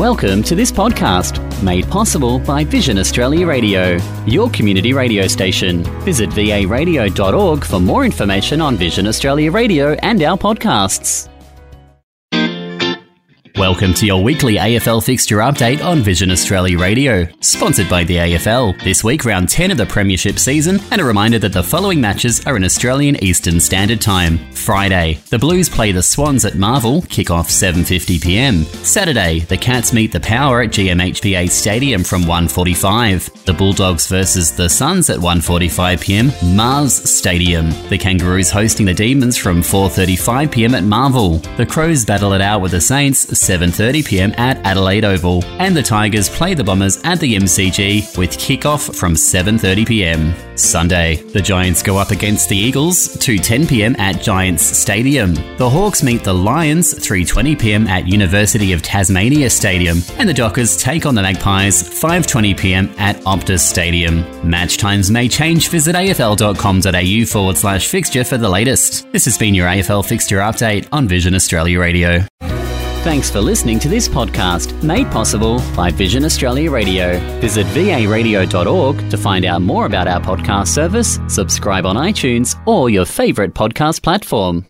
Welcome to this podcast, made possible by Vision Australia Radio, your community radio station. Visit varadio.org for more information on Vision Australia Radio and our podcasts. Welcome to your weekly AFL fixture update on Vision Australia Radio, sponsored by the AFL. This week, round 10 of the Premiership season, and a reminder that the following matches are in Australian Eastern Standard Time. Friday, the Blues play the Swans at Marvel, kick-off 7.50pm. Saturday, the Cats meet the Power at GMHBA Stadium from 1.45. The Bulldogs versus the Suns at 1.45pm, Mars Stadium. The Kangaroos hosting the Demons from 4.35pm at Marvel. The Crows battle it out with the Saints 7.30pm at Adelaide Oval, and the Tigers play the Bombers at the MCG with kick-off from 7.30pm. Sunday, the Giants go up against the Eagles 2.10pm at Giants Stadium. The Hawks meet the Lions 3.20pm at University of Tasmania Stadium, and the Dockers take on the Magpies 5.20pm at Optus Stadium. Match times may change. Visit afl.com.au forward slash fixture for the latest. This has been your AFL fixture update on Vision Australia Radio. Thanks for listening to this podcast made possible by Vision Australia Radio. Visit varadio.org to find out more about our podcast service, subscribe on iTunes or your favourite podcast platform.